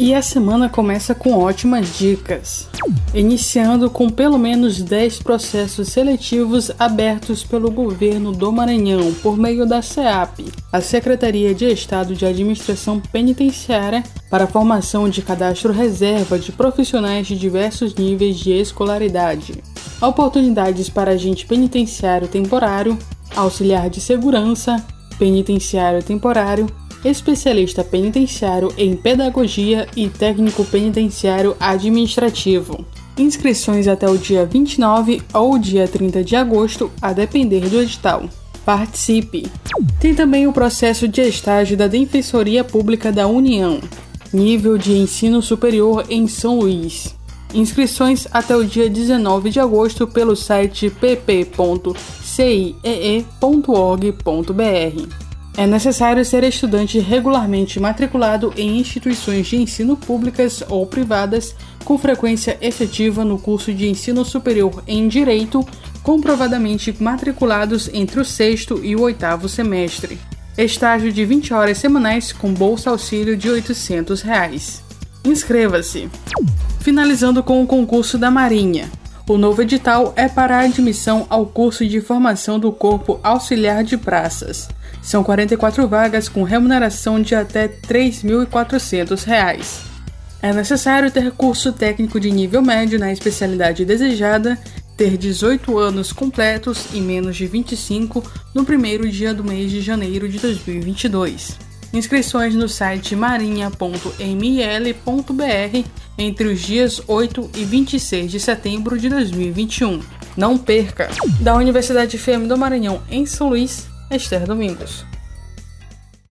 E a semana começa com ótimas dicas, iniciando com pelo menos 10 processos seletivos abertos pelo governo do Maranhão por meio da SEAP, a Secretaria de Estado de Administração Penitenciária, para a formação de cadastro reserva de profissionais de diversos níveis de escolaridade. Oportunidades para agente penitenciário temporário, auxiliar de segurança, penitenciário temporário especialista penitenciário em pedagogia e técnico penitenciário administrativo. Inscrições até o dia 29 ou dia 30 de agosto, a depender do edital. Participe! Tem também o processo de estágio da Defensoria Pública da União, nível de ensino superior em São Luís. Inscrições até o dia 19 de agosto pelo site pp.ciee.org.br. É necessário ser estudante regularmente matriculado em instituições de ensino públicas ou privadas, com frequência efetiva no curso de ensino superior em Direito, comprovadamente matriculados entre o sexto e o oitavo semestre. Estágio de 20 horas semanais com bolsa auxílio de 800 reais. Inscreva-se! Finalizando com o concurso da Marinha. O novo edital é para a admissão ao curso de formação do Corpo Auxiliar de Praças. São 44 vagas com remuneração de até R$ 3.400. É necessário ter curso técnico de nível médio na especialidade desejada, ter 18 anos completos e menos de 25 no primeiro dia do mês de janeiro de 2022. Inscrições no site marinha.mil.br entre os dias 8 e 26 de setembro de 2021. Não perca! Da Universidade FM do Maranhão, em São Luís, Esther Domingos.